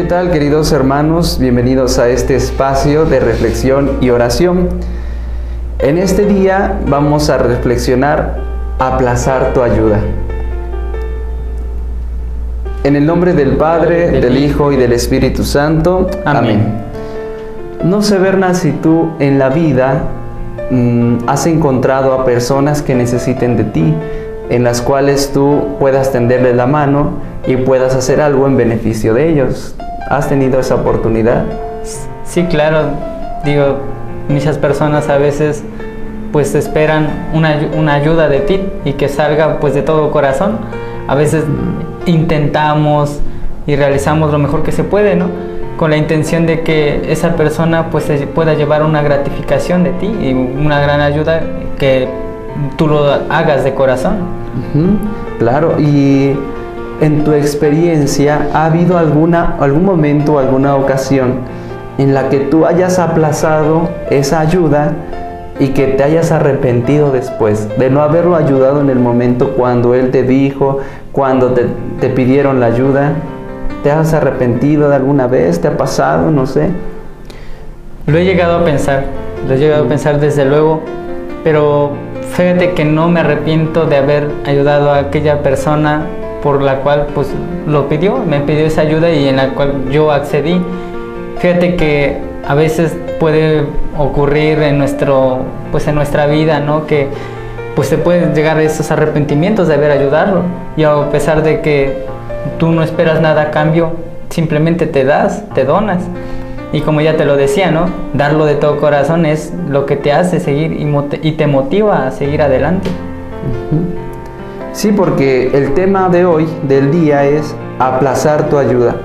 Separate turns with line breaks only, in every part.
¿Qué tal queridos hermanos? Bienvenidos a este espacio de reflexión y oración. En este día vamos a reflexionar, aplazar tu ayuda. En el nombre del Padre, del Hijo y del Espíritu Santo. Amén. No sé, Berna, si tú en la vida mm, has encontrado a personas que necesiten de ti, en las cuales tú puedas tenderle la mano y puedas hacer algo en beneficio de ellos. ¿Has tenido esa oportunidad?
Sí, claro. Digo, muchas personas a veces pues esperan una, ayuda de ti y que salga pues de todo corazón. A veces intentamos y realizamos lo mejor que se puede, ¿no? Con la intención de que esa persona pues pueda llevar una gratificación de ti y una gran ayuda que tú lo hagas de corazón.
Claro, y en tu experiencia, ¿ha habido alguna, algún momento, alguna ocasión en la que tú hayas aplazado esa ayuda y que te hayas arrepentido después de no haberlo ayudado en el momento cuando Él te dijo, cuando te, te pidieron la ayuda? ¿Te has arrepentido de alguna vez? ¿Te ha pasado? No sé.
Lo he llegado a pensar, lo he llegado a pensar desde luego, pero fíjate que no me arrepiento de haber ayudado a aquella persona por la cual pues lo pidió, me pidió esa ayuda y en la cual yo accedí. Fíjate que a veces puede ocurrir en nuestro pues en nuestra vida, ¿no? Que pues se pueden llegar a esos arrepentimientos de haber ayudado y a pesar de que tú no esperas nada a cambio, simplemente te das, te donas. Y como ya te lo decía, ¿no? Darlo de todo corazón es lo que te hace seguir y, te motiva a seguir adelante.
Sí, porque el tema de hoy, del día, es aplazar tu ayuda.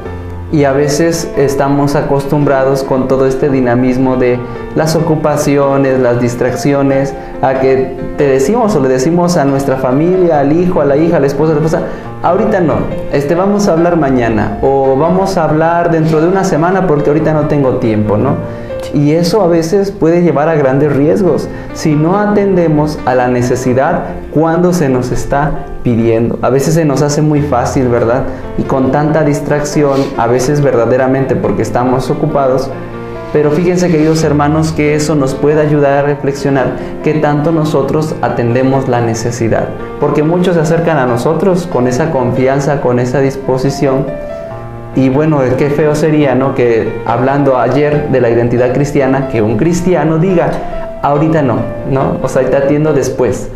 Y a veces estamos acostumbrados con todo este dinamismo de las ocupaciones, las distracciones, a que te decimos o le decimos a nuestra familia, al hijo, a la hija, a la esposa, a la esposa, ahorita no, este, vamos a hablar mañana o vamos a hablar dentro de una semana porque ahorita no tengo tiempo, ¿no? Y eso a veces puede llevar a grandes riesgos si no atendemos a la necesidad cuando se nos está pidiendo. A veces se nos hace muy fácil, ¿verdad? Y con tanta distracción, a veces verdaderamente porque estamos ocupados, pero fíjense queridos hermanos que eso nos puede ayudar a reflexionar que tanto nosotros atendemos la necesidad. Porque muchos se acercan a nosotros con esa confianza, con esa disposición y bueno, qué feo sería, ¿no? Que hablando ayer de la identidad cristiana, que un cristiano diga, ahorita no, ¿no? O sea, te atiendo después.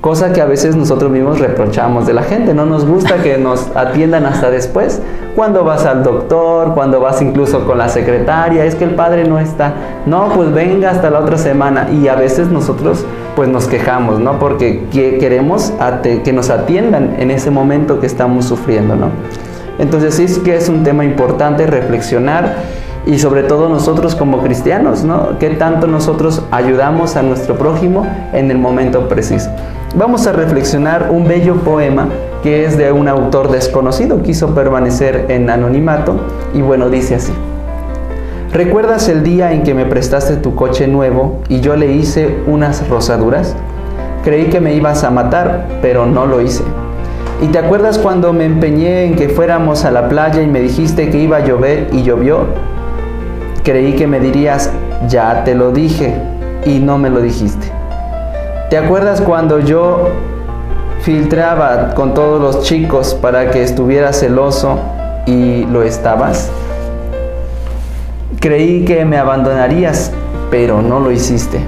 Cosa que a veces nosotros mismos reprochamos de la gente, no nos gusta que nos atiendan hasta después. Cuando vas al doctor, cuando vas incluso con la secretaria, es que el padre no está. No, pues venga hasta la otra semana. Y a veces nosotros pues nos quejamos, ¿no? Porque queremos que nos atiendan en ese momento que estamos sufriendo, ¿no? Entonces sí que es un tema importante reflexionar y sobre todo nosotros como cristianos, ¿no? ¿Qué tanto nosotros ayudamos a nuestro prójimo en el momento preciso? Vamos a reflexionar un bello poema que es de un autor desconocido, quiso permanecer en anonimato y bueno, dice así. ¿Recuerdas el día en que me prestaste tu coche nuevo y yo le hice unas rosaduras? Creí que me ibas a matar, pero no lo hice. ¿Y te acuerdas cuando me empeñé en que fuéramos a la playa y me dijiste que iba a llover y llovió? Creí que me dirías, ya te lo dije, y no me lo dijiste. ¿Te acuerdas cuando yo filtraba con todos los chicos para que estuvieras celoso y lo estabas? Creí que me abandonarías, pero no lo hiciste.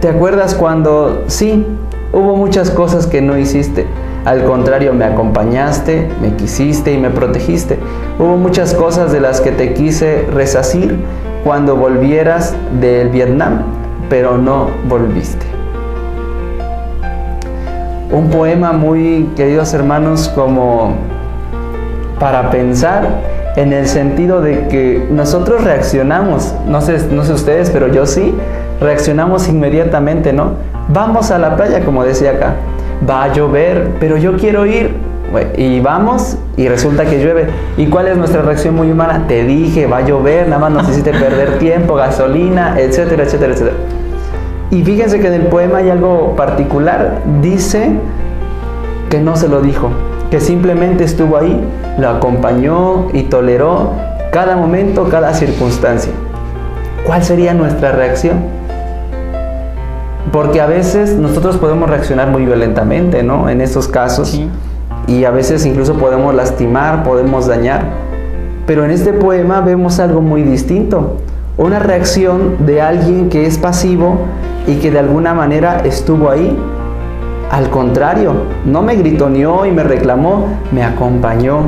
¿Te acuerdas cuando sí, hubo muchas cosas que no hiciste? Al contrario, me acompañaste, me quisiste y me protegiste. Hubo muchas cosas de las que te quise resacir cuando volvieras del Vietnam, pero no volviste. Un poema muy, queridos hermanos, como para pensar en el sentido de que nosotros reaccionamos, no sé, no sé ustedes, pero yo sí, reaccionamos inmediatamente, ¿no? Vamos a la playa, como decía acá, va a llover, pero yo quiero ir. Y vamos y resulta que llueve. ¿Y cuál es nuestra reacción muy humana? Te dije, va a llover, nada más nos hiciste perder tiempo, gasolina, etcétera, etcétera, etcétera. Y fíjense que en el poema hay algo particular. Dice que no se lo dijo, que simplemente estuvo ahí, lo acompañó y toleró cada momento, cada circunstancia. ¿Cuál sería nuestra reacción? Porque a veces nosotros podemos reaccionar muy violentamente, ¿no? En estos casos. Y a veces incluso podemos lastimar, podemos dañar. Pero en este poema vemos algo muy distinto. Una reacción de alguien que es pasivo y que de alguna manera estuvo ahí. Al contrario, no me gritoneó y me reclamó, me acompañó,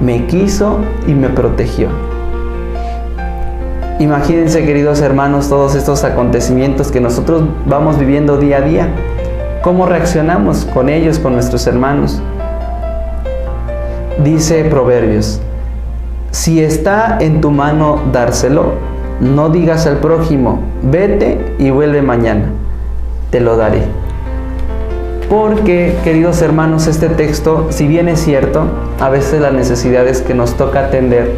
me quiso y me protegió. Imagínense, queridos hermanos, todos estos acontecimientos que nosotros vamos viviendo día a día. ¿Cómo reaccionamos con ellos, con nuestros hermanos? Dice Proverbios, si está en tu mano dárselo, no digas al prójimo, vete y vuelve mañana, te lo daré. Porque, queridos hermanos, este texto, si bien es cierto, a veces las necesidades que nos toca atender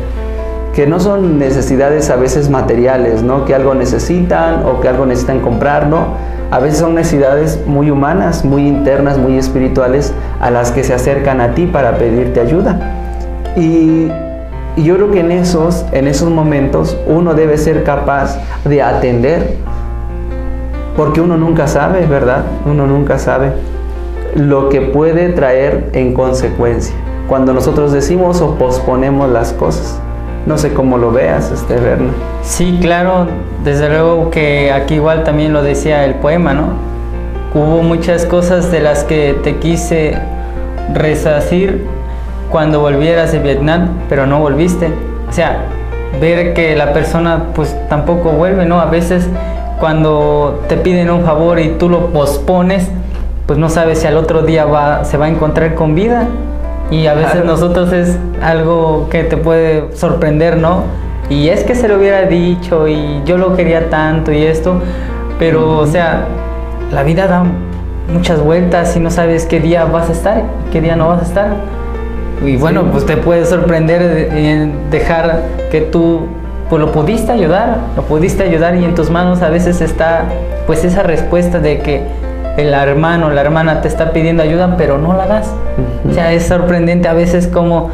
que no son necesidades a veces materiales, ¿no? Que algo necesitan o que algo necesitan comprar, ¿no? A veces son necesidades muy humanas, muy internas, muy espirituales, a las que se acercan a ti para pedirte ayuda. Y, yo creo que en esos, en esos momentos uno debe ser capaz de atender, porque uno nunca sabe, ¿verdad? Uno nunca sabe lo que puede traer en consecuencia cuando nosotros decimos o posponemos las cosas. No sé cómo lo veas, este Berna.
Sí, claro, desde luego que aquí igual también lo decía el poema, ¿no? Hubo muchas cosas de las que te quise resacir cuando volvieras de Vietnam, pero no volviste. O sea, ver que la persona pues tampoco vuelve, ¿no? A veces cuando te piden un favor y tú lo pospones, pues no sabes si al otro día va, se va a encontrar con vida y a veces nosotros es algo que te puede sorprender, ¿no? Y es que se lo hubiera dicho y yo lo quería tanto y esto, pero o sea, la vida da muchas vueltas y no sabes qué día vas a estar y qué día no vas a estar. Y bueno, pues te puede sorprender en dejar que tú pues lo pudiste ayudar, lo pudiste ayudar y en tus manos a veces está pues esa respuesta de que el hermano, la hermana te está pidiendo ayuda, pero no la das. O sea, es sorprendente a veces como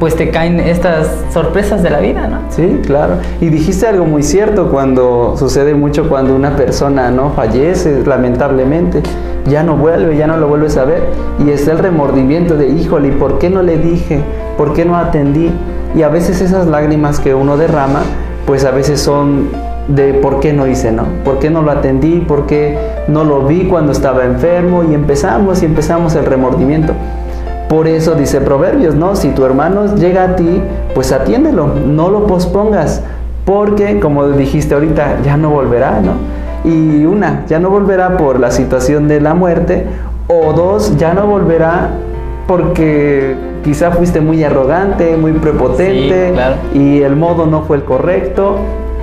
pues te caen estas sorpresas de la vida, ¿no?
Sí, claro. Y dijiste algo muy cierto cuando sucede mucho cuando una persona no fallece, lamentablemente, ya no vuelve, ya no lo vuelves a ver y está el remordimiento de, híjole, ¿y por qué no le dije? ¿Por qué no atendí? Y a veces esas lágrimas que uno derrama, pues a veces son de por qué no hice, ¿no? ¿Por qué no lo atendí? ¿Por qué no lo vi cuando estaba enfermo? Y empezamos y empezamos el remordimiento. Por eso dice Proverbios, ¿no? Si tu hermano llega a ti, pues atiéndelo, no lo pospongas, porque como dijiste ahorita, ya no volverá, ¿no? Y una, ya no volverá por la situación de la muerte, o dos, ya no volverá porque quizá fuiste muy arrogante, muy prepotente y el modo no fue el correcto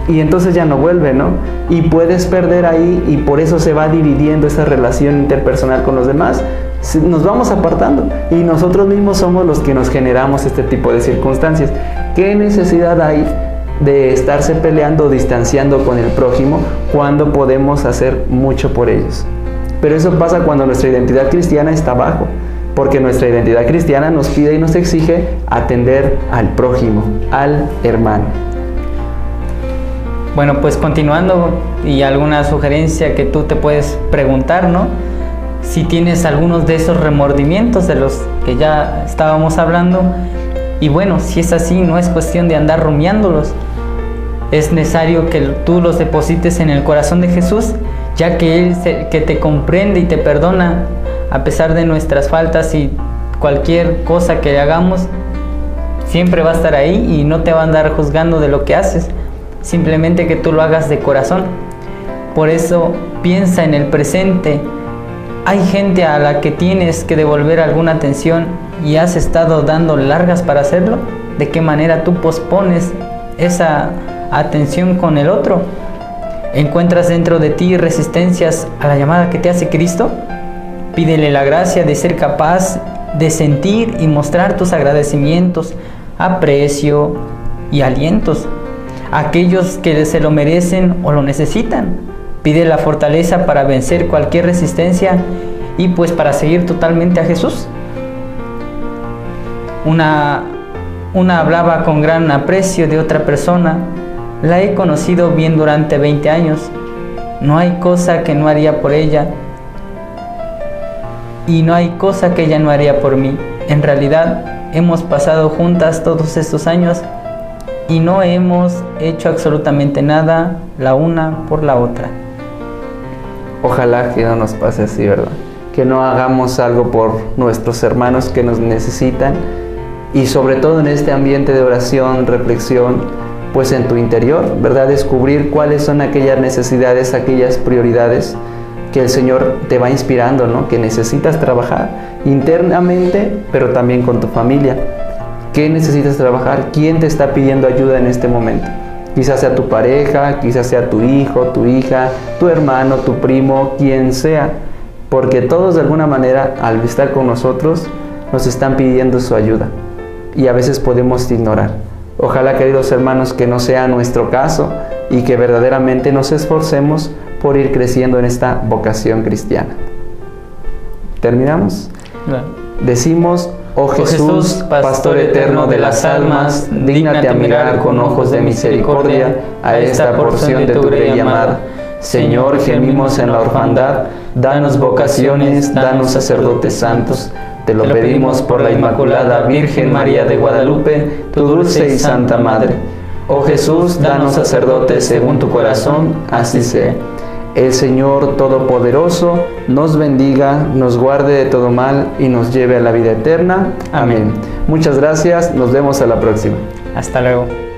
y entonces ya no vuelve, ¿no? Y puedes perder ahí y por eso se va dividiendo esa relación interpersonal con los demás. Nos vamos apartando y nosotros mismos somos los que nos generamos este tipo de circunstancias. ¿Qué necesidad hay de estarse peleando o distanciando con el prójimo cuando podemos hacer mucho por ellos? Pero eso pasa cuando nuestra identidad cristiana está bajo, porque nuestra identidad cristiana nos pide y nos exige atender al prójimo, al hermano.
Bueno, pues continuando y alguna sugerencia que tú te puedes preguntar, ¿no? Si tienes algunos de esos remordimientos de los que ya estábamos hablando, y bueno, si es así, no es cuestión de andar rumiándolos. Es necesario que tú los deposites en el corazón de Jesús, ya que Él que te comprende y te perdona a pesar de nuestras faltas y cualquier cosa que hagamos, siempre va a estar ahí y no te va a andar juzgando de lo que haces simplemente que tú lo hagas de corazón. Por eso piensa en el presente. Hay gente a la que tienes que devolver alguna atención y has estado dando largas para hacerlo. ¿De qué manera tú pospones esa atención con el otro? ¿Encuentras dentro de ti resistencias a la llamada que te hace Cristo? Pídele la gracia de ser capaz de sentir y mostrar tus agradecimientos, aprecio y alientos aquellos que se lo merecen o lo necesitan. Pide la fortaleza para vencer cualquier resistencia y pues para seguir totalmente a Jesús. Una una hablaba con gran aprecio de otra persona, la he conocido bien durante 20 años. No hay cosa que no haría por ella y no hay cosa que ella no haría por mí. En realidad, hemos pasado juntas todos estos años y no hemos hecho absolutamente nada la una por la otra.
Ojalá que no nos pase así, ¿verdad? Que no hagamos algo por nuestros hermanos que nos necesitan y sobre todo en este ambiente de oración, reflexión, pues en tu interior, ¿verdad? Descubrir cuáles son aquellas necesidades, aquellas prioridades que el Señor te va inspirando, ¿no? Que necesitas trabajar internamente, pero también con tu familia. ¿Qué necesitas trabajar? ¿Quién te está pidiendo ayuda en este momento? Quizás sea tu pareja, quizás sea tu hijo, tu hija, tu hermano, tu primo, quien sea. Porque todos de alguna manera, al estar con nosotros, nos están pidiendo su ayuda. Y a veces podemos ignorar. Ojalá, queridos hermanos, que no sea nuestro caso y que verdaderamente nos esforcemos por ir creciendo en esta vocación cristiana. ¿Terminamos? Decimos, oh, oh Jesús, pastor eterno de las almas, dígnate a mirar con ojos de misericordia a esta porción de tu rey amada. Señor, gemimos en la orfandad, danos vocaciones, danos sacerdotes santos. Te lo pedimos por la Inmaculada Virgen María de Guadalupe, tu dulce y santa Madre. Oh Jesús, danos sacerdotes según tu corazón, así sea. El Señor Todopoderoso nos bendiga, nos guarde de todo mal y nos lleve a la vida eterna. Amén. Muchas gracias, nos vemos a la próxima.
Hasta luego.